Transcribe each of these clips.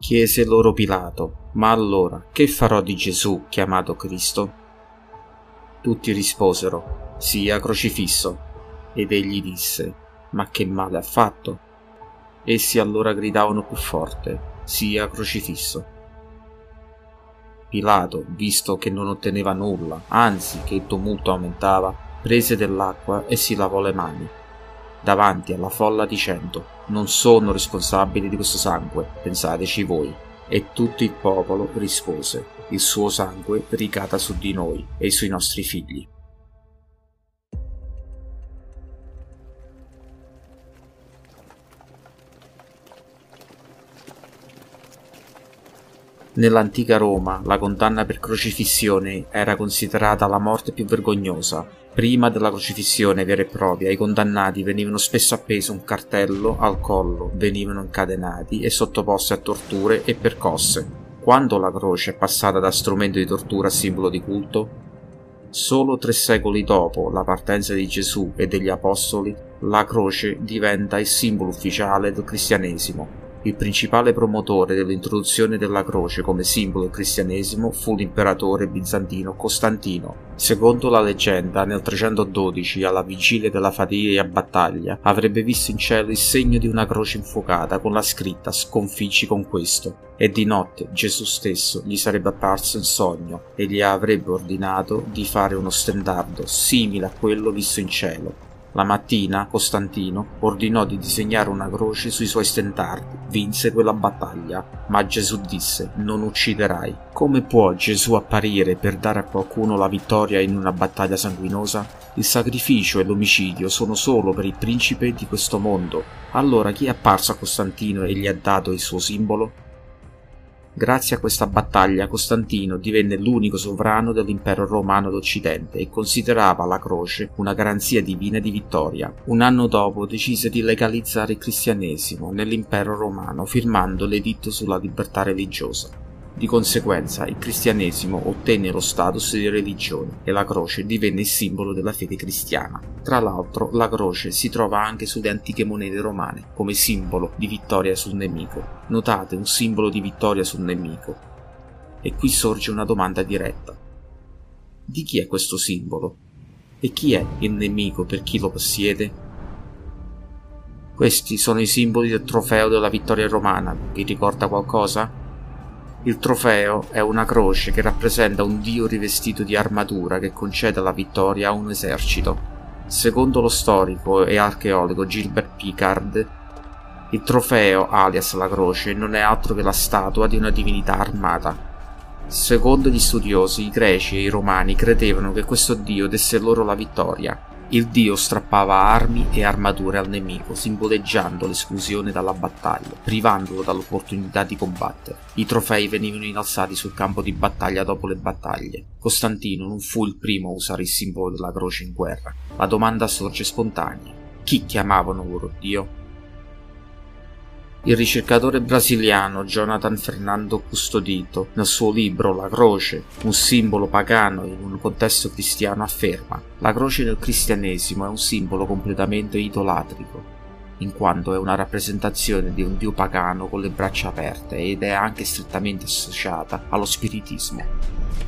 Chiese loro Pilato, ma allora che farò di Gesù chiamato Cristo? Tutti risposero, sia crocifisso. Ed egli disse, ma che male ha fatto? Essi allora gridavano più forte, sia crocifisso. Pilato, visto che non otteneva nulla, anzi che il tumulto aumentava, prese dell'acqua e si lavò le mani davanti alla folla dicendo non sono responsabile di questo sangue, pensateci voi. E tutto il popolo rispose, il suo sangue ricada su di noi e sui nostri figli. Nell'antica Roma la condanna per crocifissione era considerata la morte più vergognosa, Prima della crocifissione vera e propria, i condannati venivano spesso appesi un cartello al collo, venivano incatenati e sottoposti a torture e percosse. Quando la croce è passata da strumento di tortura a simbolo di culto? Solo tre secoli dopo la partenza di Gesù e degli Apostoli, la croce diventa il simbolo ufficiale del cristianesimo il principale promotore dell'introduzione della croce come simbolo cristianesimo fu l'imperatore bizantino Costantino. Secondo la leggenda, nel 312, alla vigilia della fatica battaglia, avrebbe visto in cielo il segno di una croce infuocata con la scritta Sconfiggi con questo, e di notte Gesù stesso gli sarebbe apparso in sogno e gli avrebbe ordinato di fare uno stendardo simile a quello visto in cielo la mattina Costantino ordinò di disegnare una croce sui suoi stendardi. Vinse quella battaglia, ma Gesù disse: Non ucciderai. Come può Gesù apparire per dare a qualcuno la vittoria in una battaglia sanguinosa? Il sacrificio e l'omicidio sono solo per il principe di questo mondo. Allora chi è apparso a Costantino e gli ha dato il suo simbolo? Grazie a questa battaglia Costantino divenne l'unico sovrano dell'impero romano d'Occidente e considerava la croce una garanzia divina di vittoria. Un anno dopo decise di legalizzare il cristianesimo nell'impero romano firmando l'editto sulla libertà religiosa. Di conseguenza il cristianesimo ottenne lo status di religione e la croce divenne il simbolo della fede cristiana. Tra l'altro la croce si trova anche sulle antiche monete romane come simbolo di vittoria sul nemico. Notate un simbolo di vittoria sul nemico. E qui sorge una domanda diretta. Di chi è questo simbolo? E chi è il nemico per chi lo possiede? Questi sono i simboli del trofeo della vittoria romana. Vi ricorda qualcosa? Il trofeo è una croce che rappresenta un dio rivestito di armatura che concede la vittoria a un esercito. Secondo lo storico e archeologo Gilbert Picard, il trofeo, alias la croce, non è altro che la statua di una divinità armata. Secondo gli studiosi, i greci e i romani credevano che questo dio desse loro la vittoria, il dio strappava armi e armature al nemico, simboleggiando l'esclusione dalla battaglia, privandolo dall'opportunità di combattere. I trofei venivano innalzati sul campo di battaglia dopo le battaglie. Costantino non fu il primo a usare il simbolo della croce in guerra. La domanda sorge spontanea. Chi chiamavano loro dio? Il ricercatore brasiliano Jonathan Fernando Custodito, nel suo libro La croce, un simbolo pagano in un contesto cristiano, afferma La croce nel cristianesimo è un simbolo completamente idolatrico, in quanto è una rappresentazione di un dio pagano con le braccia aperte ed è anche strettamente associata allo spiritismo.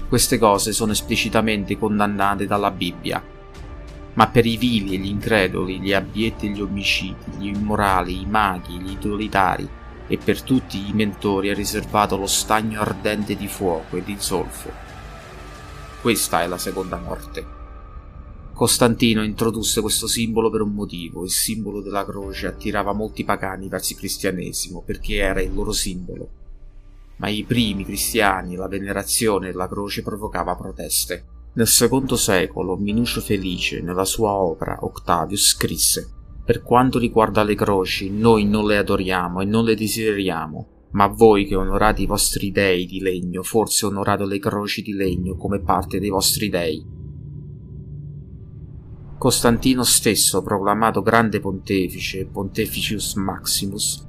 Queste cose sono esplicitamente condannate dalla Bibbia, ma per i vili e gli increduli, gli abietti e gli omicidi, gli immorali, i maghi, gli idolitari e per tutti i mentori è riservato lo stagno ardente di fuoco e di zolfo. Questa è la seconda morte. Costantino introdusse questo simbolo per un motivo, il simbolo della croce attirava molti pagani verso il cristianesimo perché era il loro simbolo. Ma i primi cristiani la venerazione della croce provocava proteste. Nel secondo secolo Minucio Felice, nella sua opera Octavius, scrisse Per quanto riguarda le croci, noi non le adoriamo e non le desideriamo, ma voi che onorate i vostri dei di legno, forse onorate le croci di legno come parte dei vostri dei. Costantino stesso, proclamato grande pontefice, Pontificus Maximus,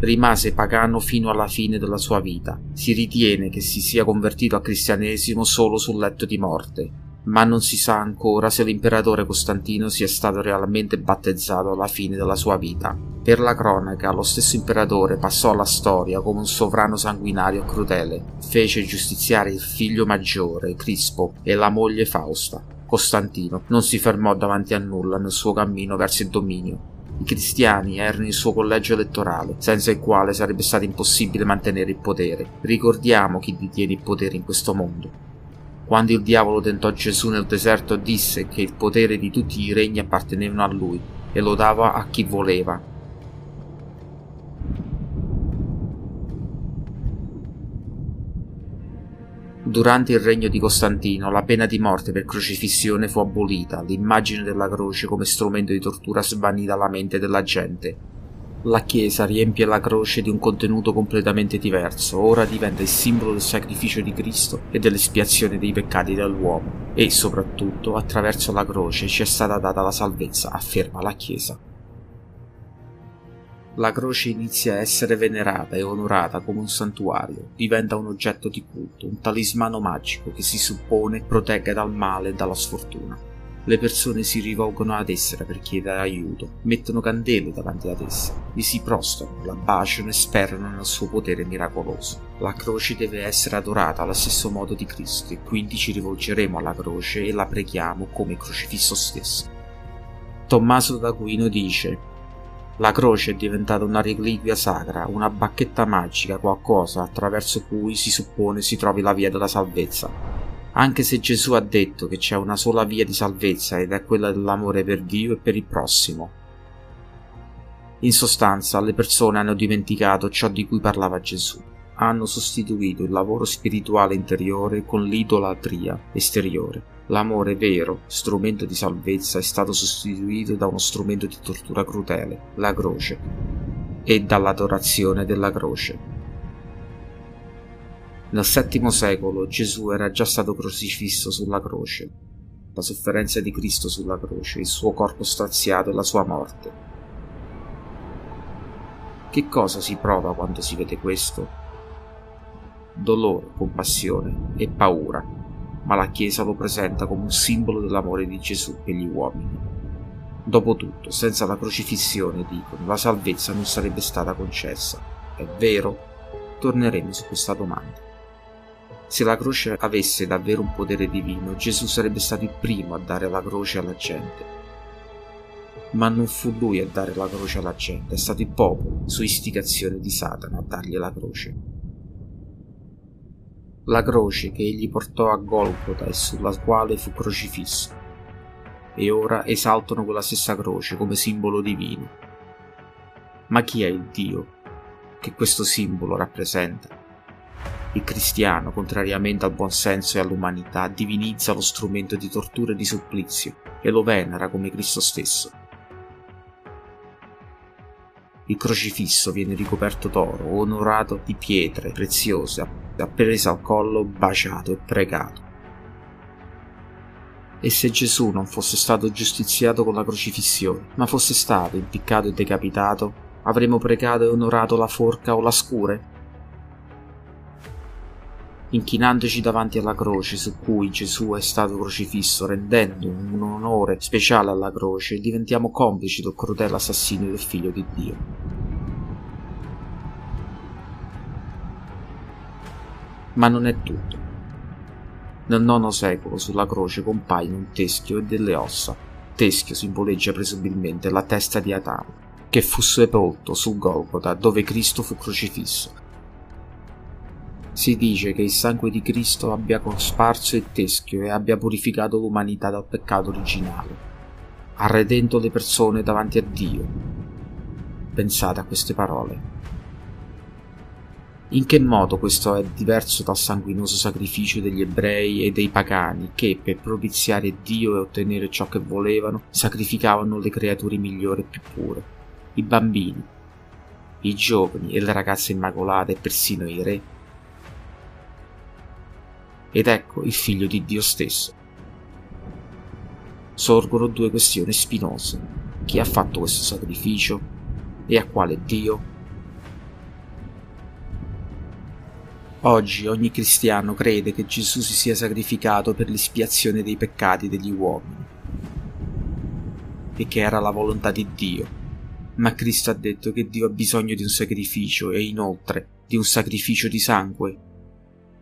rimase pagano fino alla fine della sua vita. Si ritiene che si sia convertito al cristianesimo solo sul letto di morte. ma non si sa ancora se l'imperatore Costantino sia stato realmente battezzato alla fine della sua vita. Per la cronaca, lo stesso imperatore passò alla storia come un sovrano sanguinario e crudele. Fece giustiziare il figlio maggiore, Crispo, e la moglie Fausta. Costantino non si fermò davanti a nulla nel suo cammino verso il dominio. I cristiani erano il suo collegio elettorale, senza il quale sarebbe stato impossibile mantenere il potere. Ricordiamo chi detiene il potere in questo mondo. Quando il diavolo tentò Gesù nel deserto disse che il potere di tutti i regni appartenevano a lui e lo dava a chi voleva. Durante il regno di Costantino la pena di morte per crocifissione fu abolita, l'immagine della croce come strumento di tortura svanì dalla mente della gente la Chiesa riempie la croce di un contenuto completamente diverso, ora diventa il simbolo del sacrificio di Cristo e dell'espiazione dei peccati dell'uomo. E soprattutto, attraverso la croce ci è stata data la salvezza, afferma la Chiesa. La croce inizia a essere venerata e onorata come un santuario, diventa un oggetto di culto, un talismano magico che si suppone protegga dal male e dalla sfortuna. Le persone si rivolgono ad essa per chiedere aiuto, mettono candele davanti ad essa, gli si prostrano, la baciano e sperano nel suo potere miracoloso. La croce deve essere adorata allo stesso modo di Cristo e quindi ci rivolgeremo alla croce e la preghiamo come crocifisso stesso. Tommaso d'Aquino dice la croce è diventata una reliquia sacra, una bacchetta magica, qualcosa attraverso cui si suppone si trovi la via della salvezza. Anche se Gesù ha detto che c'è una sola via di salvezza ed è quella dell'amore per Dio e per il prossimo. In sostanza, le persone hanno dimenticato ciò di cui parlava Gesù. Hanno sostituito il lavoro spirituale interiore con l'idolatria esteriore. L'amore vero, strumento di salvezza, è stato sostituito da uno strumento di tortura crudele, la croce, e dall'adorazione della croce. Nel VII secolo Gesù era già stato crocifisso sulla croce. La sofferenza di Cristo sulla croce, il suo corpo straziato e la sua morte. Che cosa si prova quando si vede questo? Dolore, compassione e paura, ma la Chiesa lo presenta come un simbolo dell'amore di Gesù per gli uomini. Dopotutto, senza la crocifissione, dicono, la salvezza non sarebbe stata concessa. È vero? Torneremo su questa domanda. Se la croce avesse davvero un potere divino, Gesù sarebbe stato il primo a dare la croce alla gente. Ma non fu lui a dare la croce alla gente, è stato il popolo, su istigazione di Satana, a dargli la croce. La croce che egli portò a Golgota e sulla quale fu crocifisso. E ora esaltano quella stessa croce come simbolo divino. Ma chi è il Dio che questo simbolo rappresenta? Il cristiano, contrariamente al buonsenso e all'umanità, divinizza lo strumento di tortura e di supplizio e lo venera come Cristo stesso. Il crocifisso viene ricoperto d'oro, onorato di pietre preziose, appeso al collo, baciato e pregato. E se Gesù non fosse stato giustiziato con la crocifissione, ma fosse stato impiccato e decapitato, avremmo pregato e onorato la forca o la scure? inchinandoci davanti alla croce su cui Gesù è stato crocifisso, rendendo un onore speciale alla croce, diventiamo complici del crudele assassinio del figlio di Dio. Ma non è tutto. Nel IX secolo sulla croce compaiono un teschio e delle ossa. Teschio simboleggia presumibilmente la testa di Adamo, che fu sepolto su Golgota dove Cristo fu crocifisso si dice che il sangue di Cristo abbia cosparso il teschio e abbia purificato l'umanità dal peccato originale, arredendo le persone davanti a Dio. Pensate a queste parole. In che modo questo è diverso dal sanguinoso sacrificio degli ebrei e dei pagani che, per propiziare Dio e ottenere ciò che volevano, sacrificavano le creature migliori e più pure, i bambini, i giovani e le ragazze immacolate e persino i re ed ecco il figlio di Dio stesso. Sorgono due questioni spinose. Chi ha fatto questo sacrificio e a quale Dio? Oggi ogni cristiano crede che Gesù si sia sacrificato per l'espiazione dei peccati degli uomini e che era la volontà di Dio. Ma Cristo ha detto che Dio ha bisogno di un sacrificio e inoltre di un sacrificio di sangue.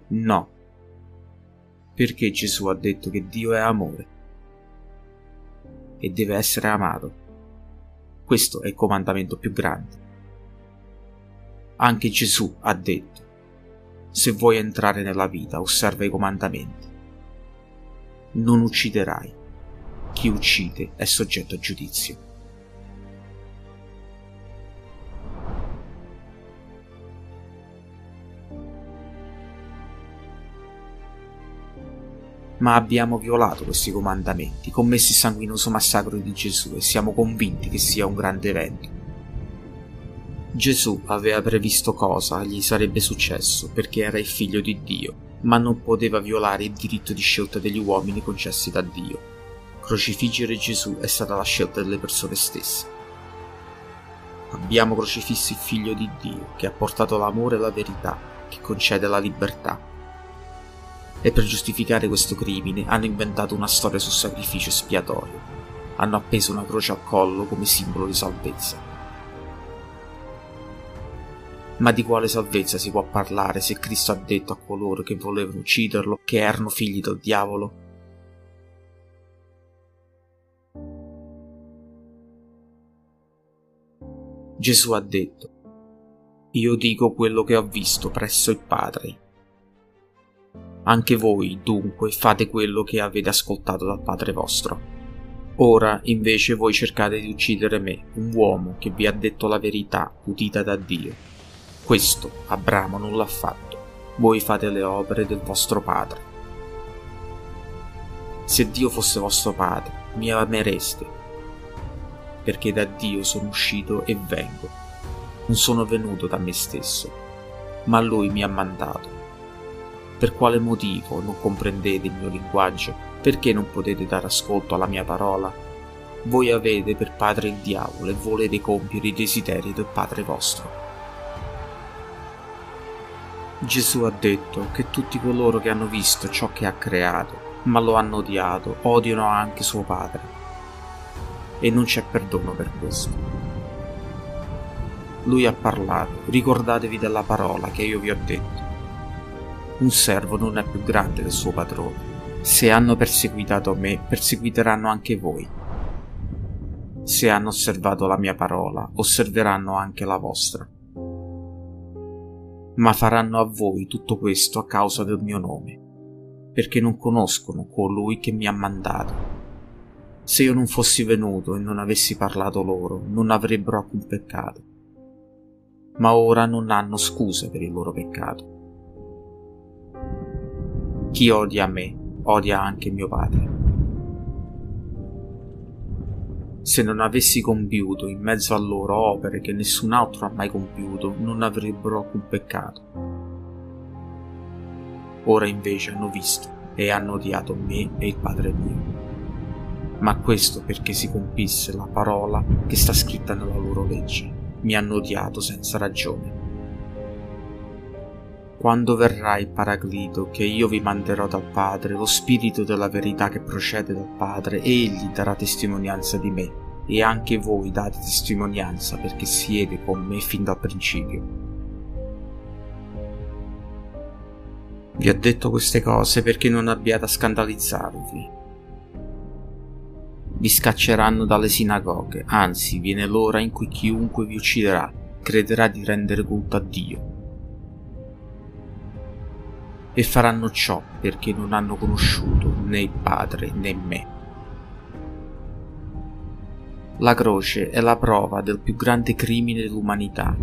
No. Perché Gesù ha detto che Dio è amore e deve essere amato. Questo è il comandamento più grande. Anche Gesù ha detto se vuoi entrare nella vita, osserva i comandamenti. Non ucciderai. Chi uccide è soggetto a giudizio. ma abbiamo violato questi comandamenti, commesso il sanguinoso massacro di Gesù e siamo convinti che sia un grande evento. Gesù aveva previsto cosa gli sarebbe successo perché era il figlio di Dio, ma non poteva violare il diritto di scelta degli uomini concessi da Dio. Crocifiggere Gesù è stata la scelta delle persone stesse. Abbiamo crocifisso il figlio di Dio che ha portato l'amore e la verità, che concede la libertà. E per giustificare questo crimine hanno inventato una storia sul sacrificio espiatorio. Hanno appeso una croce al collo come simbolo di salvezza ma di quale salvezza si può parlare se Cristo ha detto a coloro che volevano ucciderlo che erano figli del diavolo? Gesù ha detto, Io dico quello che ho visto presso il Padre. Anche voi, dunque, fate quello che avete ascoltato dal Padre vostro. Ora, invece, voi cercate di uccidere me, un uomo che vi ha detto la verità, udita da Dio questo Abramo non l'ha fatto. Voi fate le opere del vostro padre. Se Dio fosse vostro padre, mi amereste, perché da Dio sono uscito e vengo. Non sono venuto da me stesso, ma Lui mi ha mandato. Per quale motivo non comprendete il mio linguaggio? Perché non potete dare ascolto alla mia parola? Voi avete per padre il diavolo e volete compiere i desideri del padre vostro. Gesù ha detto che tutti coloro che hanno visto ciò che ha creato, ma lo hanno odiato, odiano anche suo Padre. E non c'è perdono per questo. Lui ha parlato, ricordatevi della parola che io vi ho detto. Un servo non è più grande del suo padrone. Se hanno perseguitato me, perseguiteranno anche voi. Se hanno osservato la mia parola, osserveranno anche la vostra ma faranno a voi tutto questo a causa del mio nome, perché non conoscono colui che mi ha mandato. Se io non fossi venuto e non avessi parlato loro, non avrebbero alcun peccato. Ma ora non hanno scuse per il loro peccato. Chi odia me, odia anche mio Padre. Se non avessi compiuto in mezzo a loro opere che nessun altro ha mai compiuto, non avrebbero alcun peccato. Ora invece hanno visto e hanno odiato me e il Padre mio. Ma questo perché si compisse la parola che sta scritta nella loro legge. Mi hanno odiato senza ragione. Quando verrà il Paraclito che io vi manderò dal Padre, lo Spirito della verità che procede dal Padre, egli darà testimonianza di me, e anche voi date testimonianza perché siete con me fin dal principio. Vi ho detto queste cose perché non abbiate a scandalizzarvi. Vi scacceranno dalle sinagoghe, anzi viene l'ora in cui chiunque vi ucciderà crederà di rendere culto a Dio e faranno ciò perché non hanno conosciuto né il Padre né me. La croce è la prova del più grande crimine dell'umanità.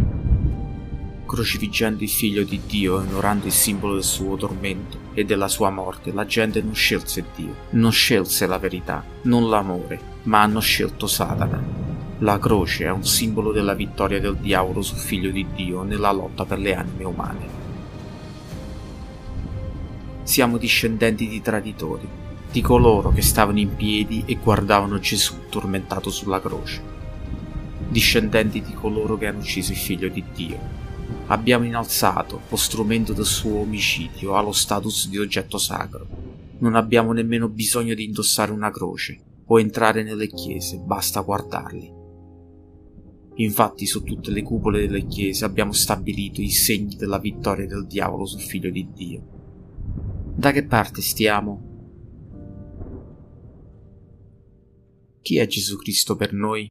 Crocifiggendo il figlio di Dio e onorando il simbolo del suo tormento e della sua morte, la gente non scelse Dio, non scelse la verità, non l'amore, ma hanno scelto Satana. La croce è un simbolo della vittoria del diavolo sul figlio di Dio nella lotta per le anime umane siamo discendenti di traditori, di coloro che stavano in piedi e guardavano Gesù tormentato sulla croce, discendenti di coloro che hanno ucciso il figlio di Dio. Abbiamo innalzato lo strumento del suo omicidio allo status di oggetto sacro. Non abbiamo nemmeno bisogno di indossare una croce o entrare nelle chiese, basta guardarli. Infatti su tutte le cupole delle chiese abbiamo stabilito i segni della vittoria del diavolo sul figlio di Dio. Da che parte stiamo? Chi è Gesù Cristo per noi?